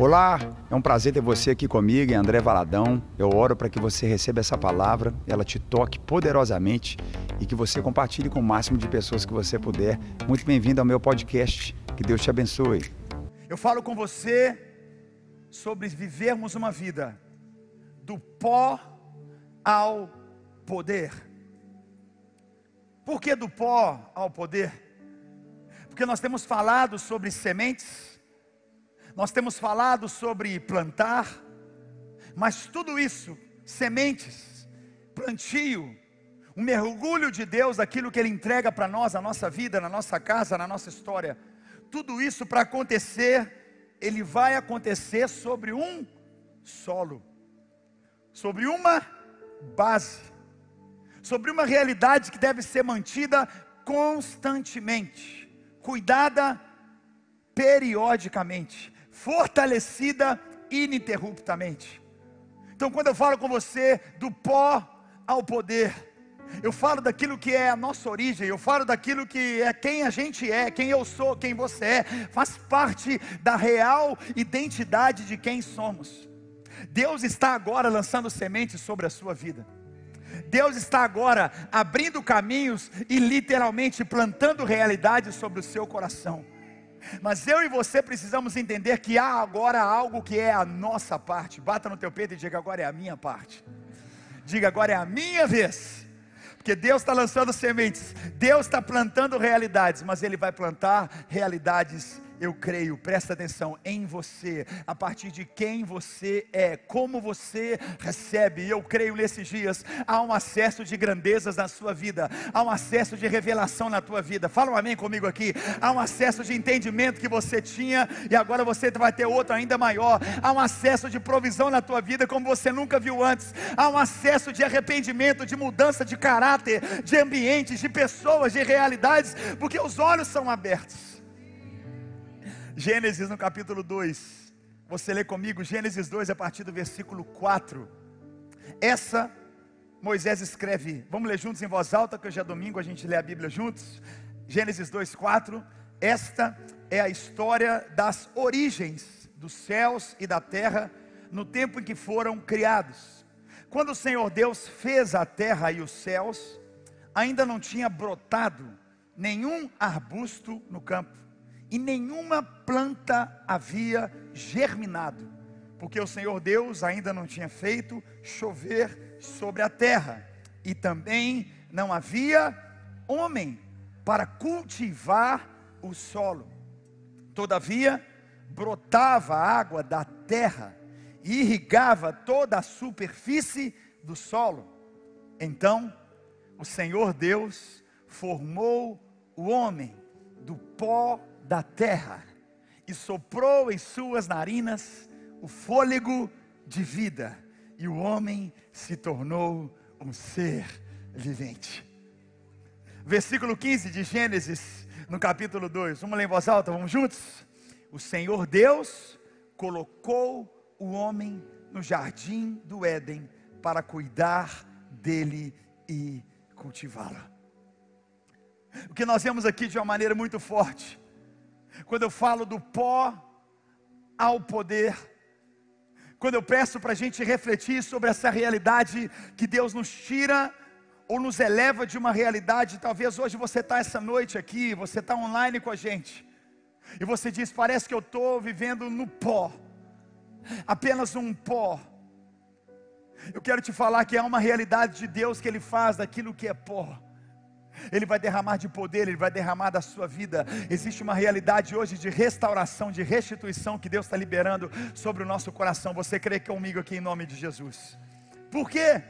Olá, é um prazer ter você aqui comigo, André Valadão. Eu oro para que você receba essa palavra, ela te toque poderosamente e que você compartilhe com o máximo de pessoas que você puder. Muito bem-vindo ao meu podcast. Que Deus te abençoe. Eu falo com você sobre vivermos uma vida do pó ao poder. Por que do pó ao poder? Porque nós temos falado sobre sementes, nós temos falado sobre plantar, mas tudo isso, sementes, plantio, um mergulho de Deus, aquilo que Ele entrega para nós, a nossa vida, na nossa casa, na nossa história, tudo isso para acontecer, Ele vai acontecer sobre um solo, sobre uma base, sobre uma realidade que deve ser mantida constantemente, cuidada periodicamente fortalecida ininterruptamente. Então, quando eu falo com você do pó ao poder, eu falo daquilo que é a nossa origem, eu falo daquilo que é quem a gente é, quem eu sou, quem você é, faz parte da real identidade de quem somos. Deus está agora lançando sementes sobre a sua vida. Deus está agora abrindo caminhos e literalmente plantando realidades sobre o seu coração. Mas eu e você precisamos entender que há agora algo que é a nossa parte. Bata no teu peito e diga: agora é a minha parte. Diga: agora é a minha vez. Porque Deus está lançando sementes, Deus está plantando realidades, mas Ele vai plantar realidades eu creio, presta atenção, em você, a partir de quem você é, como você recebe. Eu creio nesses dias, há um acesso de grandezas na sua vida, há um acesso de revelação na tua vida. Fala um amém comigo aqui. Há um acesso de entendimento que você tinha e agora você vai ter outro ainda maior. Há um acesso de provisão na tua vida como você nunca viu antes. Há um acesso de arrependimento, de mudança de caráter, de ambientes, de pessoas, de realidades, porque os olhos são abertos. Gênesis no capítulo 2. Você lê comigo Gênesis 2 a partir do versículo 4. Essa Moisés escreve, vamos ler juntos em voz alta, que hoje é domingo, a gente lê a Bíblia juntos. Gênesis 2, 4. Esta é a história das origens dos céus e da terra no tempo em que foram criados. Quando o Senhor Deus fez a terra e os céus, ainda não tinha brotado nenhum arbusto no campo e nenhuma planta havia germinado, porque o Senhor Deus ainda não tinha feito chover sobre a terra, e também não havia homem para cultivar o solo. Todavia, brotava água da terra e irrigava toda a superfície do solo. Então, o Senhor Deus formou o homem do pó da terra e soprou em suas narinas o fôlego de vida, e o homem se tornou um ser vivente. Versículo 15 de Gênesis, no capítulo 2. Vamos ler em voz alta, vamos juntos? O Senhor Deus colocou o homem no jardim do Éden para cuidar dele e cultivá-lo. O que nós vemos aqui de uma maneira muito forte quando eu falo do pó ao poder, quando eu peço para a gente refletir sobre essa realidade que Deus nos tira ou nos eleva de uma realidade, talvez hoje você está essa noite aqui, você está online com a gente, e você diz: parece que eu estou vivendo no pó, apenas um pó. Eu quero te falar que há uma realidade de Deus que Ele faz daquilo que é pó. Ele vai derramar de poder, Ele vai derramar da sua vida. Existe uma realidade hoje de restauração, de restituição que Deus está liberando sobre o nosso coração. Você crê comigo aqui em nome de Jesus? Por quê?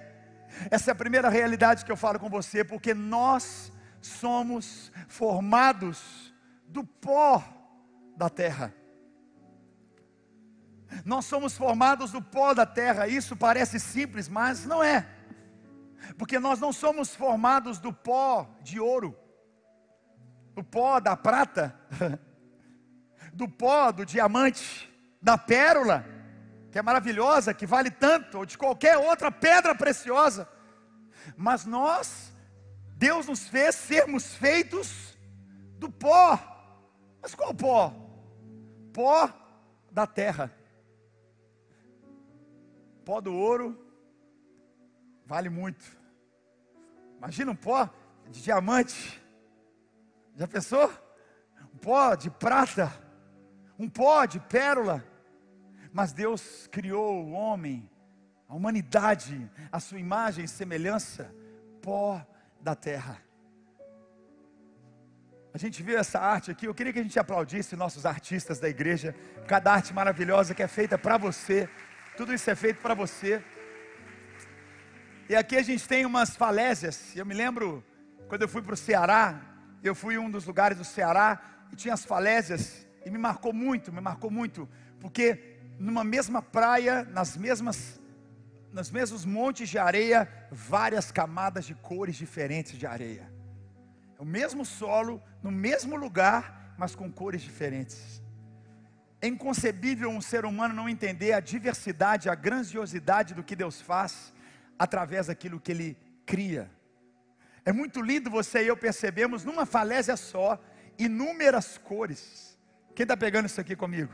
Essa é a primeira realidade que eu falo com você, porque nós somos formados do pó da terra. Nós somos formados do pó da terra. Isso parece simples, mas não é porque nós não somos formados do pó de ouro, do pó da prata, do pó do diamante, da pérola, que é maravilhosa, que vale tanto, ou de qualquer outra pedra preciosa, mas nós, Deus nos fez sermos feitos do pó, mas qual pó? Pó da terra. Pó do ouro vale muito. Imagina um pó de diamante. Já pensou? Um pó de prata, um pó de pérola. Mas Deus criou o homem, a humanidade, a sua imagem e semelhança, pó da terra. A gente viu essa arte aqui, eu queria que a gente aplaudisse nossos artistas da igreja, cada arte maravilhosa que é feita para você, tudo isso é feito para você. E aqui a gente tem umas falésias, eu me lembro quando eu fui para o Ceará, eu fui um dos lugares do Ceará e tinha as falésias, e me marcou muito, me marcou muito, porque numa mesma praia, nas mesmas nos mesmos montes de areia, várias camadas de cores diferentes de areia. É o mesmo solo, no mesmo lugar, mas com cores diferentes. É inconcebível um ser humano não entender a diversidade, a grandiosidade do que Deus faz através daquilo que Ele cria. É muito lindo você e eu percebemos numa falésia só inúmeras cores. Quem está pegando isso aqui comigo?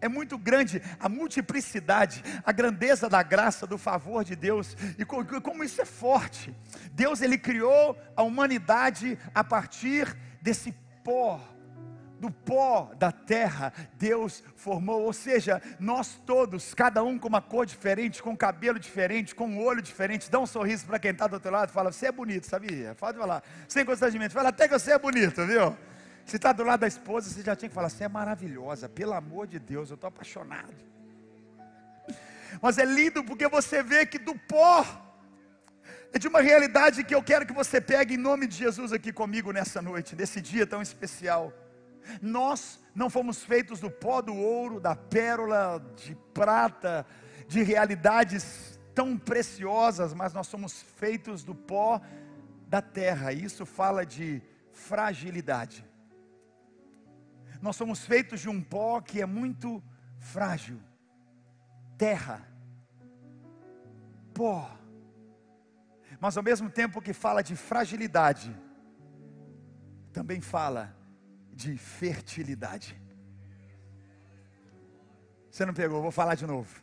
É muito grande a multiplicidade, a grandeza da graça, do favor de Deus e como isso é forte. Deus ele criou a humanidade a partir desse pó do pó da terra, Deus formou, ou seja, nós todos, cada um com uma cor diferente, com cabelo diferente, com um olho diferente, dá um sorriso para quem está do outro lado, fala, você é bonito, sabia? Pode falar, sem constrangimento, fala até que você é bonito, viu? Se está do lado da esposa, você já tinha que falar, você é maravilhosa, pelo amor de Deus, eu estou apaixonado. Mas é lindo porque você vê que do pó, é de uma realidade que eu quero que você pegue em nome de Jesus aqui comigo nessa noite, nesse dia tão especial. Nós não fomos feitos do pó do ouro, da pérola, de prata, de realidades tão preciosas, mas nós somos feitos do pó da terra. Isso fala de fragilidade. Nós somos feitos de um pó que é muito frágil. Terra. Pó. Mas ao mesmo tempo que fala de fragilidade, também fala de fertilidade. Você não pegou, vou falar de novo.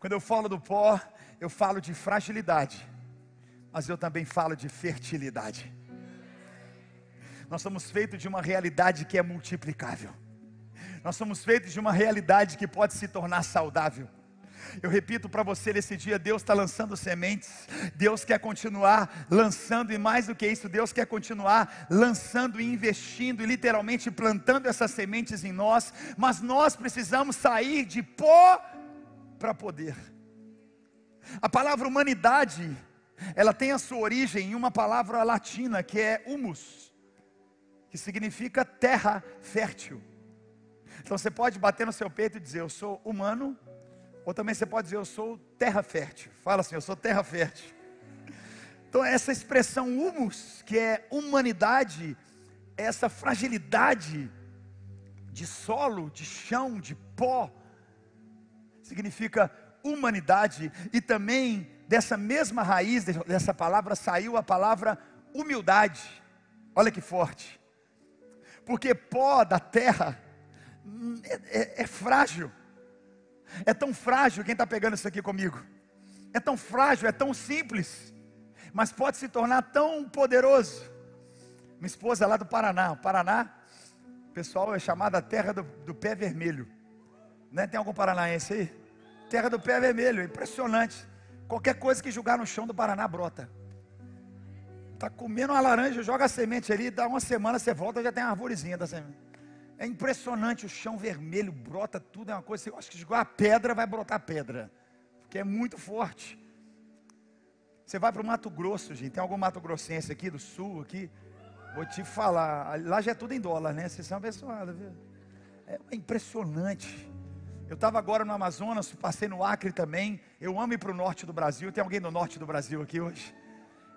Quando eu falo do pó, eu falo de fragilidade, mas eu também falo de fertilidade. Nós somos feitos de uma realidade que é multiplicável. Nós somos feitos de uma realidade que pode se tornar saudável. Eu repito para você nesse dia: Deus está lançando sementes, Deus quer continuar lançando, e mais do que isso, Deus quer continuar lançando e investindo, e literalmente plantando essas sementes em nós, mas nós precisamos sair de pó para poder. A palavra humanidade, ela tem a sua origem em uma palavra latina que é humus, que significa terra fértil. Então você pode bater no seu peito e dizer: Eu sou humano ou também você pode dizer, eu sou terra fértil. Fala assim, eu sou terra fértil. Então, essa expressão humus, que é humanidade, é essa fragilidade de solo, de chão, de pó, significa humanidade, e também dessa mesma raiz, dessa palavra, saiu a palavra humildade. Olha que forte, porque pó da terra hum, é, é, é frágil é tão frágil, quem está pegando isso aqui comigo? É tão frágil, é tão simples, mas pode se tornar tão poderoso. Minha esposa é lá do Paraná, o Paraná, pessoal, é chamada terra do, do pé vermelho. Né? Tem algum paranaense aí? Terra do pé vermelho, impressionante. Qualquer coisa que jogar no chão do Paraná brota. Está comendo uma laranja, joga a semente ali, dá uma semana, você volta, já tem uma arvorezinha da semente. É impressionante, o chão vermelho brota tudo, é uma coisa, eu acho que jogar a pedra vai brotar pedra, porque é muito forte. Você vai para o Mato Grosso, gente, tem algum Mato Grossense aqui do sul, aqui, vou te falar, lá já é tudo em dólar, né, vocês são abençoados, viu? É impressionante. Eu estava agora no Amazonas, passei no Acre também, eu amo ir para o norte do Brasil, tem alguém do norte do Brasil aqui hoje?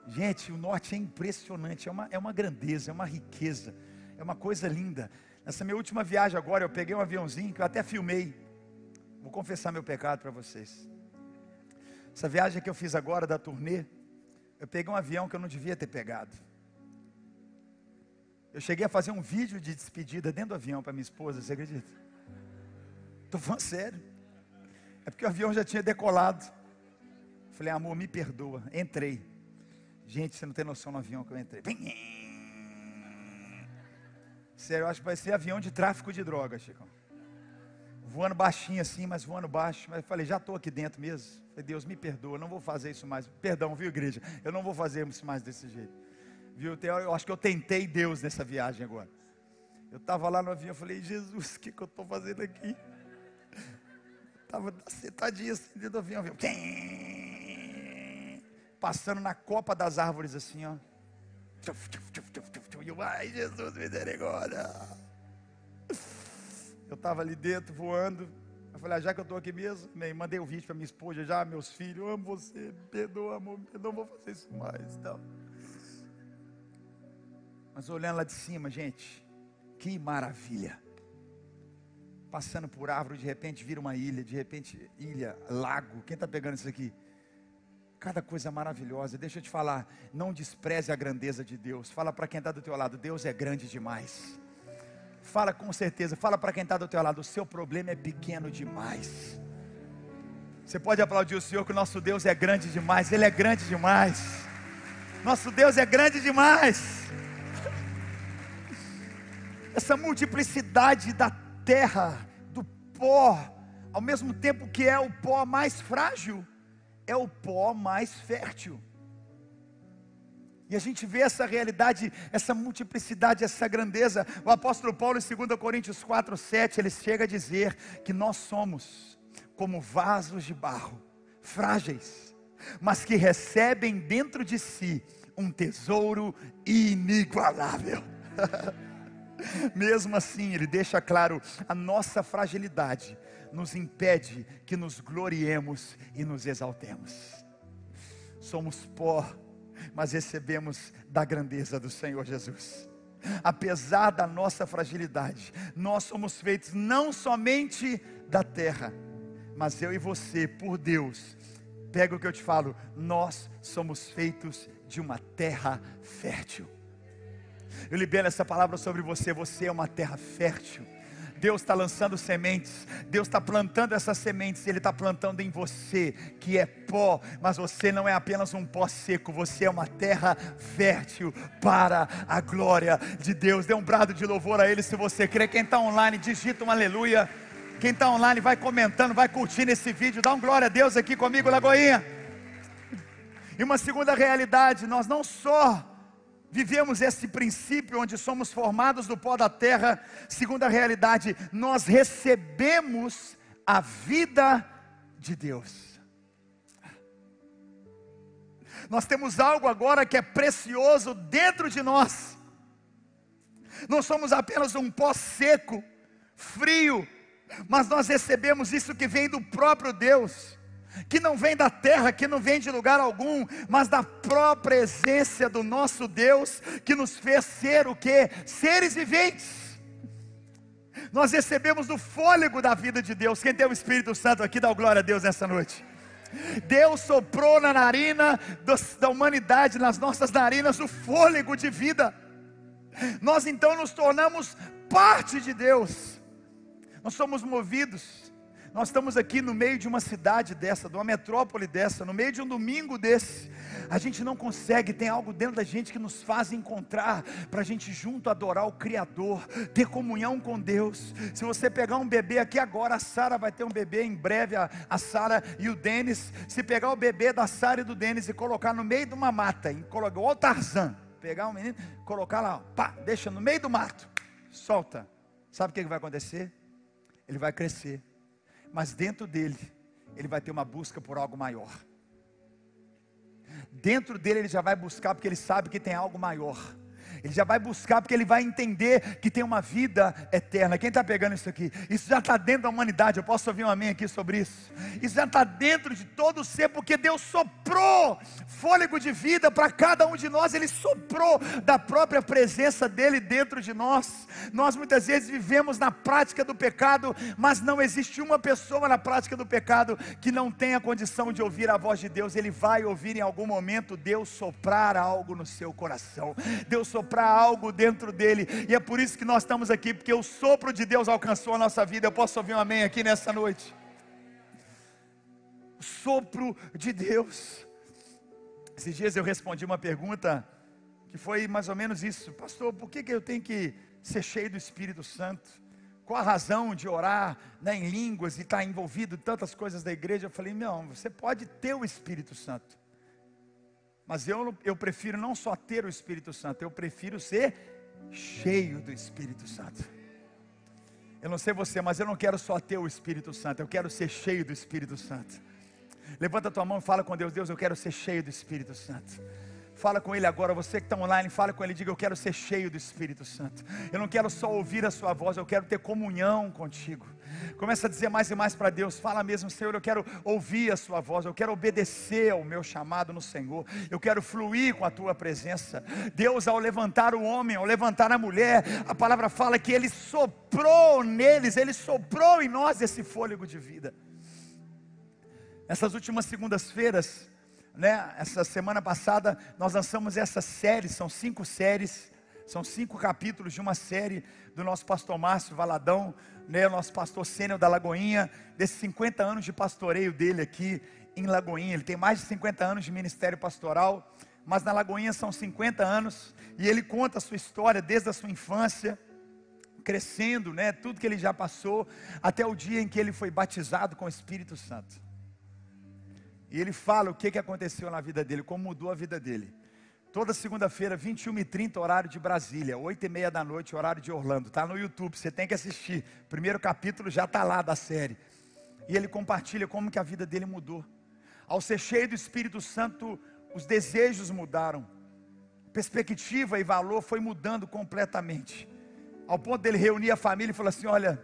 Gente, o norte é impressionante, é uma, é uma grandeza, é uma riqueza, é uma coisa linda. Nessa minha última viagem agora, eu peguei um aviãozinho que eu até filmei. Vou confessar meu pecado para vocês. Essa viagem que eu fiz agora da turnê, eu peguei um avião que eu não devia ter pegado. Eu cheguei a fazer um vídeo de despedida dentro do avião para minha esposa, você acredita? Estou falando sério. É porque o avião já tinha decolado. Falei, amor, me perdoa. Entrei. Gente, você não tem noção no avião que eu entrei. Sério, eu acho que vai ser avião de tráfico de drogas, Chico. Voando baixinho assim, mas voando baixo. Mas eu falei, já estou aqui dentro mesmo. Falei, Deus, me perdoa, não vou fazer isso mais. Perdão, viu, igreja? Eu não vou fazer isso mais desse jeito. Viu? Eu acho que eu tentei Deus nessa viagem agora. Eu estava lá no avião, eu falei, Jesus, o que, que eu estou fazendo aqui? Estava sentadinho assim dentro do avião, avião. Passando na copa das árvores assim, ó. E eu, ai, Jesus, misericórdia. Eu estava ali dentro, voando. Eu falei, ah, já que eu estou aqui mesmo, mandei o um vídeo para minha esposa já, meus filhos, eu amo você, perdoa, amor, não vou fazer isso mais. Então. Mas olhando lá de cima, gente, que maravilha. Passando por árvore, de repente vira uma ilha, de repente ilha, lago. Quem está pegando isso aqui? Cada coisa maravilhosa. Deixa eu te falar, não despreze a grandeza de Deus. Fala para quem está do teu lado, Deus é grande demais. Fala com certeza, fala para quem está do teu lado, o seu problema é pequeno demais. Você pode aplaudir o Senhor que o nosso Deus é grande demais, Ele é grande demais. Nosso Deus é grande demais essa multiplicidade da terra, do pó, ao mesmo tempo que é o pó mais frágil, é o pó mais fértil. E a gente vê essa realidade, essa multiplicidade, essa grandeza. O apóstolo Paulo, em 2 Coríntios 4, 7, ele chega a dizer que nós somos como vasos de barro, frágeis, mas que recebem dentro de si um tesouro inigualável. Mesmo assim, ele deixa claro: a nossa fragilidade nos impede que nos gloriemos e nos exaltemos. Somos pó, mas recebemos da grandeza do Senhor Jesus. Apesar da nossa fragilidade, nós somos feitos não somente da terra, mas eu e você, por Deus, pega o que eu te falo, nós somos feitos de uma terra fértil. Eu libero essa palavra sobre você. Você é uma terra fértil. Deus está lançando sementes, Deus está plantando essas sementes, Ele está plantando em você, que é pó, mas você não é apenas um pó seco, você é uma terra fértil para a glória de Deus. Dê um brado de louvor a Ele se você crê. Quem está online, digita um aleluia. Quem está online, vai comentando, vai curtindo esse vídeo, dá um glória a Deus aqui comigo, Lagoinha. E uma segunda realidade, nós não só vivemos esse princípio onde somos formados do pó da terra, segundo a realidade, nós recebemos a vida de Deus. Nós temos algo agora que é precioso dentro de nós. Não somos apenas um pó seco, frio, mas nós recebemos isso que vem do próprio Deus que não vem da terra, que não vem de lugar algum, mas da própria essência do nosso Deus, que nos fez ser o que? Seres viventes. Nós recebemos o fôlego da vida de Deus. Quem tem o Espírito Santo aqui, dá glória a Deus nessa noite. Deus soprou na narina da humanidade, nas nossas narinas, o fôlego de vida. Nós então nos tornamos parte de Deus. Nós somos movidos nós estamos aqui no meio de uma cidade dessa, de uma metrópole dessa, no meio de um domingo desse. A gente não consegue, tem algo dentro da gente que nos faz encontrar, para a gente junto adorar o Criador, ter comunhão com Deus. Se você pegar um bebê aqui agora, a Sara vai ter um bebê em breve, a, a Sara e o Denis. Se pegar o bebê da Sara e do Denis e colocar no meio de uma mata, e colocar, o Tarzan, pegar um menino, colocar lá, pá, deixa no meio do mato, solta. Sabe o que vai acontecer? Ele vai crescer mas dentro dele, ele vai ter uma busca por algo maior. Dentro dele, ele já vai buscar, porque ele sabe que tem algo maior. Ele já vai buscar porque ele vai entender que tem uma vida eterna. Quem está pegando isso aqui? Isso já está dentro da humanidade. Eu posso ouvir um amém aqui sobre isso? Isso já está dentro de todo o ser, porque Deus soprou fôlego de vida para cada um de nós. Ele soprou da própria presença dele dentro de nós. Nós muitas vezes vivemos na prática do pecado, mas não existe uma pessoa na prática do pecado que não tenha condição de ouvir a voz de Deus. Ele vai ouvir em algum momento Deus soprar algo no seu coração. Deus soprar soprar algo dentro dele. E é por isso que nós estamos aqui, porque o sopro de Deus alcançou a nossa vida. Eu posso ouvir um amém aqui nessa noite. O sopro de Deus. Esses dias eu respondi uma pergunta que foi mais ou menos isso, pastor, por que, que eu tenho que ser cheio do Espírito Santo? Qual a razão de orar né, em línguas e estar envolvido em tantas coisas da igreja? Eu falei, não, você pode ter o Espírito Santo. Mas eu, eu prefiro não só ter o Espírito Santo, eu prefiro ser cheio do Espírito Santo. Eu não sei você, mas eu não quero só ter o Espírito Santo, eu quero ser cheio do Espírito Santo. Levanta a tua mão e fala com Deus, Deus, eu quero ser cheio do Espírito Santo. Fala com Ele agora, você que está online, fala com Ele, diga: Eu quero ser cheio do Espírito Santo. Eu não quero só ouvir a Sua voz, eu quero ter comunhão contigo. Começa a dizer mais e mais para Deus, fala mesmo, Senhor, eu quero ouvir a Sua voz, eu quero obedecer ao meu chamado no Senhor, eu quero fluir com a Tua presença. Deus, ao levantar o homem, ao levantar a mulher, a palavra fala que Ele soprou neles, Ele soprou em nós esse fôlego de vida. Essas últimas segundas-feiras, né, essa semana passada, nós lançamos essa série, são cinco séries, são cinco capítulos de uma série do nosso pastor Márcio Valadão, né, nosso pastor Sênio da Lagoinha, desses 50 anos de pastoreio dele aqui em Lagoinha. Ele tem mais de 50 anos de ministério pastoral, mas na Lagoinha são 50 anos, e ele conta a sua história desde a sua infância, crescendo, né, tudo que ele já passou, até o dia em que ele foi batizado com o Espírito Santo. E ele fala o que, que aconteceu na vida dele, como mudou a vida dele. Toda segunda-feira, 21h30, horário de Brasília, 8h30 da noite, horário de Orlando. Está no YouTube, você tem que assistir. Primeiro capítulo já está lá da série. E ele compartilha como que a vida dele mudou. Ao ser cheio do Espírito Santo, os desejos mudaram. Perspectiva e valor foi mudando completamente. Ao ponto dele reunir a família e falar assim: olha,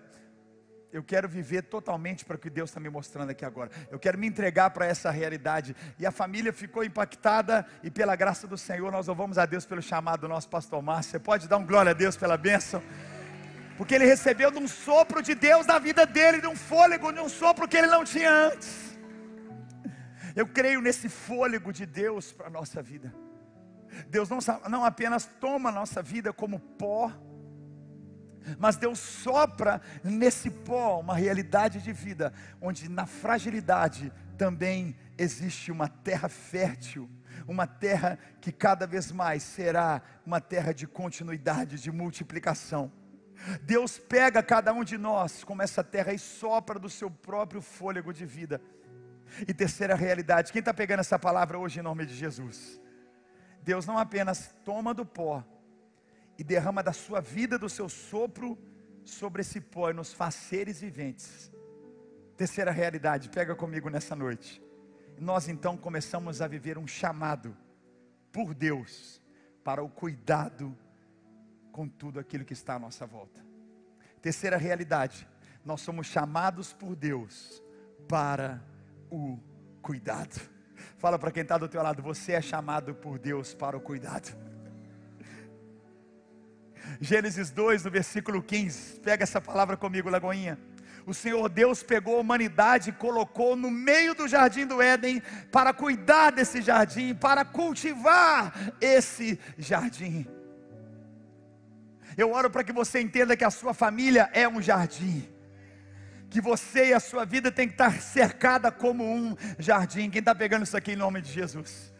eu quero viver totalmente para o que Deus está me mostrando aqui agora. Eu quero me entregar para essa realidade. E a família ficou impactada, e pela graça do Senhor, nós louvamos a Deus pelo chamado do nosso pastor Márcio. Você pode dar um glória a Deus pela bênção? Porque ele recebeu de um sopro de Deus na vida dele, de um fôlego, de um sopro que ele não tinha antes. Eu creio nesse fôlego de Deus para a nossa vida. Deus não, não apenas toma a nossa vida como pó, mas Deus sopra nesse pó uma realidade de vida, onde na fragilidade também existe uma terra fértil, uma terra que cada vez mais será uma terra de continuidade, de multiplicação. Deus pega cada um de nós como essa terra e sopra do seu próprio fôlego de vida. E terceira realidade, quem está pegando essa palavra hoje em nome de Jesus? Deus não apenas toma do pó, e derrama da sua vida, do seu sopro sobre esse pó e nos faz seres viventes. Terceira realidade, pega comigo nessa noite. Nós então começamos a viver um chamado por Deus para o cuidado com tudo aquilo que está à nossa volta. Terceira realidade, nós somos chamados por Deus para o cuidado. Fala para quem está do teu lado, você é chamado por Deus para o cuidado. Gênesis 2, no versículo 15. Pega essa palavra comigo, Lagoinha. O Senhor Deus pegou a humanidade e colocou no meio do jardim do Éden para cuidar desse jardim, para cultivar esse jardim. Eu oro para que você entenda que a sua família é um jardim que você e a sua vida tem que estar cercada como um jardim. Quem está pegando isso aqui em nome de Jesus?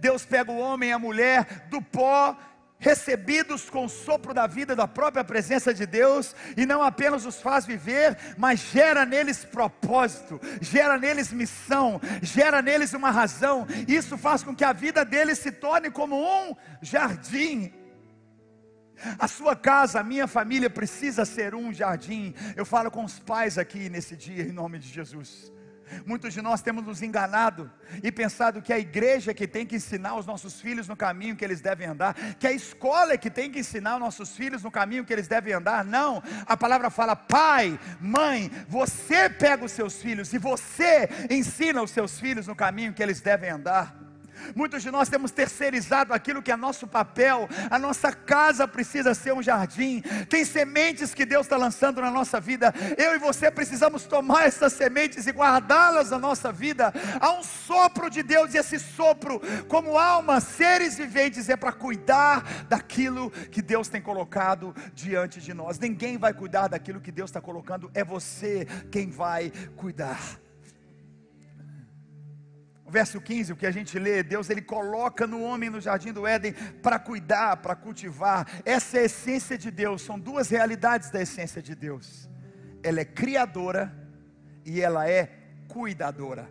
Deus pega o homem e a mulher do pó recebidos com o sopro da vida da própria presença de Deus, e não apenas os faz viver, mas gera neles propósito, gera neles missão, gera neles uma razão. Isso faz com que a vida deles se torne como um jardim. A sua casa, a minha família precisa ser um jardim. Eu falo com os pais aqui nesse dia, em nome de Jesus. Muitos de nós temos nos enganado e pensado que a igreja é que tem que ensinar os nossos filhos no caminho que eles devem andar, que a escola é que tem que ensinar os nossos filhos no caminho que eles devem andar. Não, a palavra fala: pai, mãe, você pega os seus filhos e você ensina os seus filhos no caminho que eles devem andar. Muitos de nós temos terceirizado aquilo que é nosso papel. A nossa casa precisa ser um jardim. Tem sementes que Deus está lançando na nossa vida. Eu e você precisamos tomar essas sementes e guardá-las na nossa vida. Há um sopro de Deus e esse sopro, como alma, seres viventes, é para cuidar daquilo que Deus tem colocado diante de nós. Ninguém vai cuidar daquilo que Deus está colocando. É você quem vai cuidar. O verso 15, o que a gente lê, Deus ele coloca no homem no jardim do Éden para cuidar, para cultivar. Essa é a essência de Deus. São duas realidades da essência de Deus. Ela é criadora e ela é cuidadora.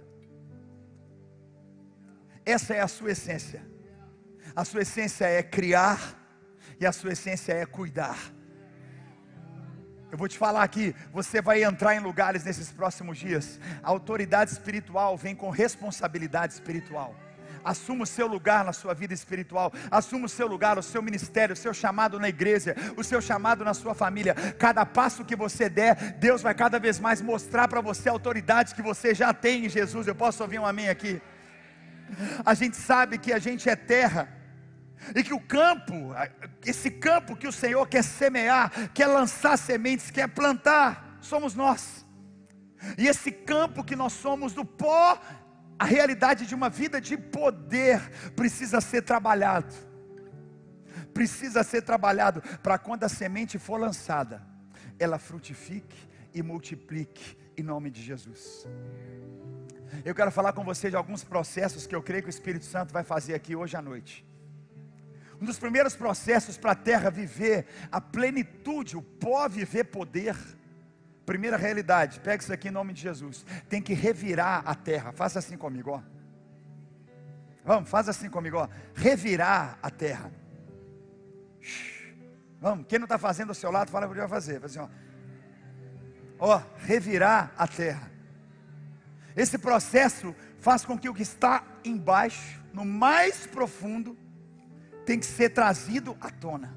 Essa é a sua essência. A sua essência é criar e a sua essência é cuidar. Eu vou te falar aqui, você vai entrar em lugares nesses próximos dias. A autoridade espiritual vem com responsabilidade espiritual. Assuma o seu lugar na sua vida espiritual, assuma o seu lugar, o seu ministério, o seu chamado na igreja, o seu chamado na sua família. Cada passo que você der, Deus vai cada vez mais mostrar para você a autoridade que você já tem em Jesus. Eu posso ouvir um amém aqui? A gente sabe que a gente é terra e que o campo, esse campo que o Senhor quer semear, quer lançar sementes, quer plantar, somos nós. E esse campo que nós somos do pó, a realidade de uma vida de poder precisa ser trabalhado. Precisa ser trabalhado para quando a semente for lançada, ela frutifique e multiplique em nome de Jesus. Eu quero falar com você de alguns processos que eu creio que o Espírito Santo vai fazer aqui hoje à noite. Um dos primeiros processos para a terra viver a plenitude, o pó viver poder. Primeira realidade, pega isso aqui em nome de Jesus. Tem que revirar a terra. Faça assim comigo, ó. Vamos, faz assim comigo, ó. Revirar a terra. Vamos, quem não está fazendo ao seu lado, fala que vai fazer. Faz assim, ó. Ó, revirar a terra. Esse processo faz com que o que está embaixo, no mais profundo, tem que ser trazido à tona.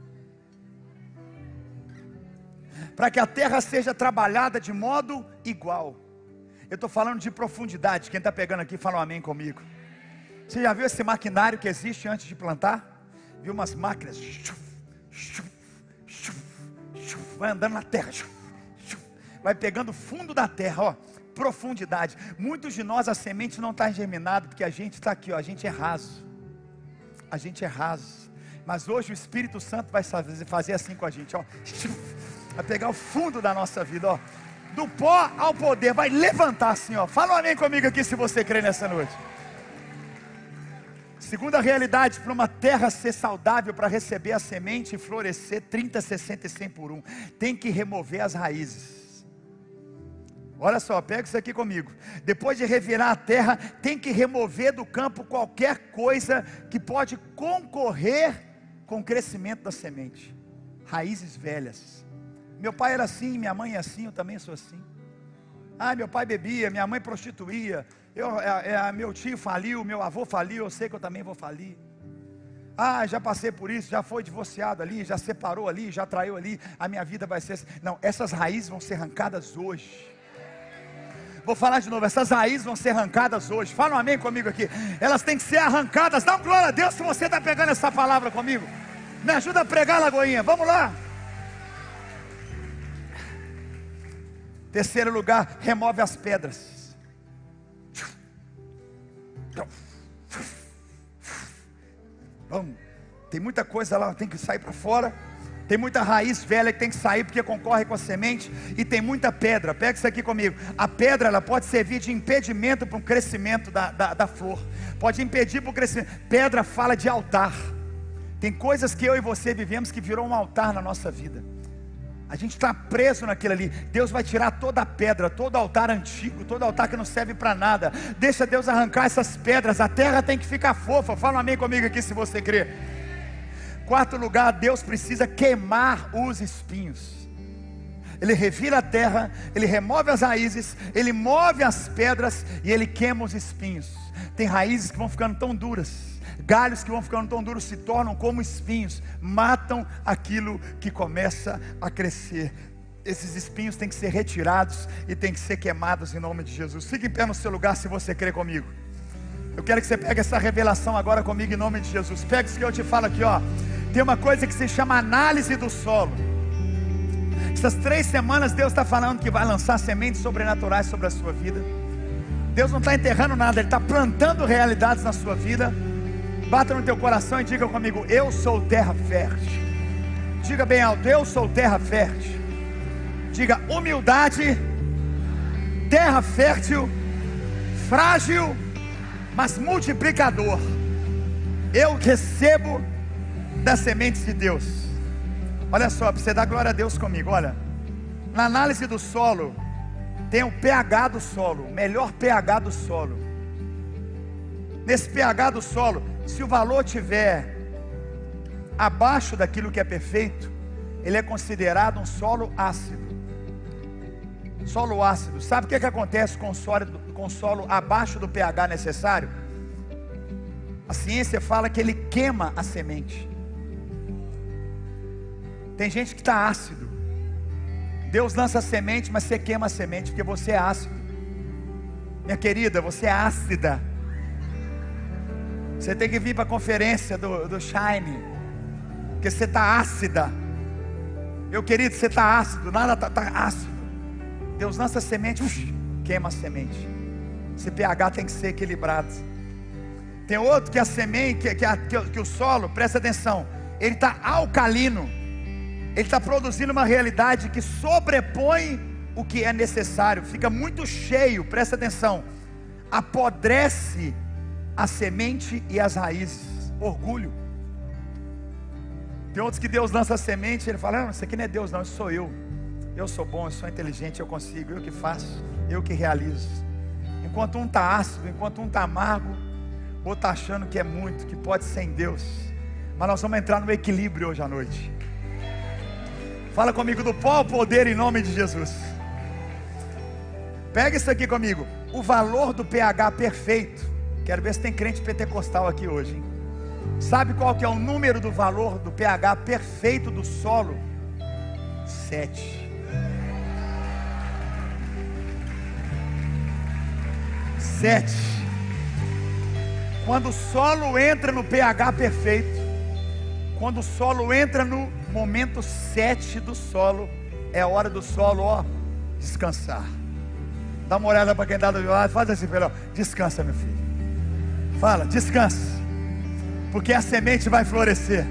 Para que a terra seja trabalhada de modo igual. Eu estou falando de profundidade. Quem está pegando aqui, fala um amém comigo. Você já viu esse maquinário que existe antes de plantar? Viu umas máquinas? Vai andando na terra. Vai pegando o fundo da terra, ó. Profundidade. Muitos de nós a semente não está germinada porque a gente está aqui, ó. A gente é raso a gente é raso. Mas hoje o Espírito Santo vai fazer assim com a gente, ó. Vai pegar o fundo da nossa vida, ó. Do pó ao poder, vai levantar assim, ó. Fala um amém comigo aqui se você crê nessa noite. Segunda realidade, para uma terra ser saudável, para receber a semente e florescer 30, 60 e 100 por um, tem que remover as raízes. Olha só, pega isso aqui comigo. Depois de revirar a terra, tem que remover do campo qualquer coisa que pode concorrer com o crescimento da semente. Raízes velhas. Meu pai era assim, minha mãe é assim, eu também sou assim. Ah, meu pai bebia, minha mãe prostituía, eu, é, é, meu tio faliu, meu avô faliu, eu sei que eu também vou falir. Ah, já passei por isso, já foi divorciado ali, já separou ali, já traiu ali, a minha vida vai ser assim. Não, essas raízes vão ser arrancadas hoje. Vou falar de novo, essas raízes vão ser arrancadas hoje. Fala um amém comigo aqui. Elas têm que ser arrancadas. Dá um glória a Deus se você está pegando essa palavra comigo. Me ajuda a pregar, Lagoinha. Vamos lá. Terceiro lugar, remove as pedras. Vamos. Tem muita coisa lá, tem que sair para fora. Tem muita raiz velha que tem que sair porque concorre com a semente. E tem muita pedra. Pega isso aqui comigo. A pedra ela pode servir de impedimento para o crescimento da, da, da flor. Pode impedir para o crescimento. Pedra fala de altar. Tem coisas que eu e você vivemos que virou um altar na nossa vida. A gente está preso naquilo ali. Deus vai tirar toda a pedra, todo altar antigo, todo altar que não serve para nada. Deixa Deus arrancar essas pedras. A terra tem que ficar fofa. Fala um amém comigo aqui se você crê. Quarto lugar, Deus precisa queimar os espinhos. Ele revira a terra, ele remove as raízes, ele move as pedras e ele queima os espinhos. Tem raízes que vão ficando tão duras, galhos que vão ficando tão duros se tornam como espinhos, matam aquilo que começa a crescer. Esses espinhos têm que ser retirados e têm que ser queimados em nome de Jesus. Fique em pé no seu lugar se você crê comigo. Eu quero que você pegue essa revelação agora comigo em nome de Jesus. Pega isso que eu te falo aqui, ó. Tem uma coisa que se chama análise do solo. Essas três semanas Deus está falando que vai lançar sementes sobrenaturais sobre a sua vida. Deus não está enterrando nada, Ele está plantando realidades na sua vida. Bata no teu coração e diga comigo: Eu sou terra fértil. Diga bem alto: Eu sou terra fértil. Diga humildade, terra fértil, frágil, mas multiplicador. Eu recebo das sementes de Deus. Olha só, para você dar glória a Deus comigo, olha. Na análise do solo, tem o pH do solo, o melhor pH do solo. Nesse pH do solo, se o valor tiver abaixo daquilo que é perfeito, ele é considerado um solo ácido. Solo ácido. Sabe o que, é que acontece com solo, com solo abaixo do pH necessário? A ciência fala que ele queima a semente. Tem gente que está ácido. Deus lança semente, mas você queima a semente porque você é ácido. Minha querida, você é ácida. Você tem que vir para a conferência do, do Shine, porque você está ácida. Meu querido, você está ácido, nada está tá ácido. Deus lança semente, uf, queima a semente. Esse pH tem que ser equilibrado. Tem outro que a semente, que, que, que o solo, presta atenção, ele está alcalino. Ele está produzindo uma realidade que sobrepõe o que é necessário, fica muito cheio, presta atenção, apodrece a semente e as raízes, orgulho. Tem outros que Deus lança a semente, ele fala: Não, isso aqui não é Deus, não, isso sou eu. Eu sou bom, eu sou inteligente, eu consigo, eu que faço, eu que realizo. Enquanto um está ácido, enquanto um está amargo, ou está achando que é muito, que pode ser em Deus. Mas nós vamos entrar no equilíbrio hoje à noite. Fala comigo do pó poder em nome de Jesus. Pega isso aqui comigo. O valor do pH perfeito. Quero ver se tem crente pentecostal aqui hoje. Hein? Sabe qual que é o número do valor do pH perfeito do solo? Sete. Sete. Quando o solo entra no pH perfeito, quando o solo entra no momento 7 do solo, é a hora do solo, ó, descansar. Dá uma olhada para quem está do lado, faz assim, filho, descansa, meu filho. Fala, descansa, porque a semente vai florescer.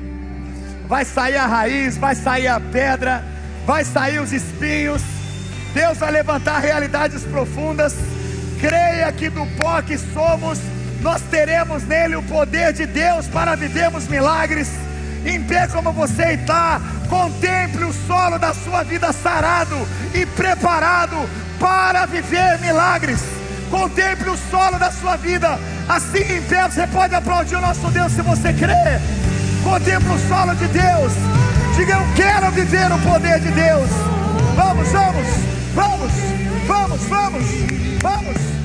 Vai sair a raiz, vai sair a pedra, vai sair os espinhos. Deus vai levantar realidades profundas. Creia que do pó que somos, nós teremos nele o poder de Deus para vivermos milagres em pé como você está, contemple o solo da sua vida sarado e preparado para viver milagres. Contemple o solo da sua vida, assim em pé você pode aplaudir o nosso Deus se você crê. Contemple o solo de Deus. Diga eu quero viver o poder de Deus. Vamos, vamos, vamos, vamos, vamos, vamos.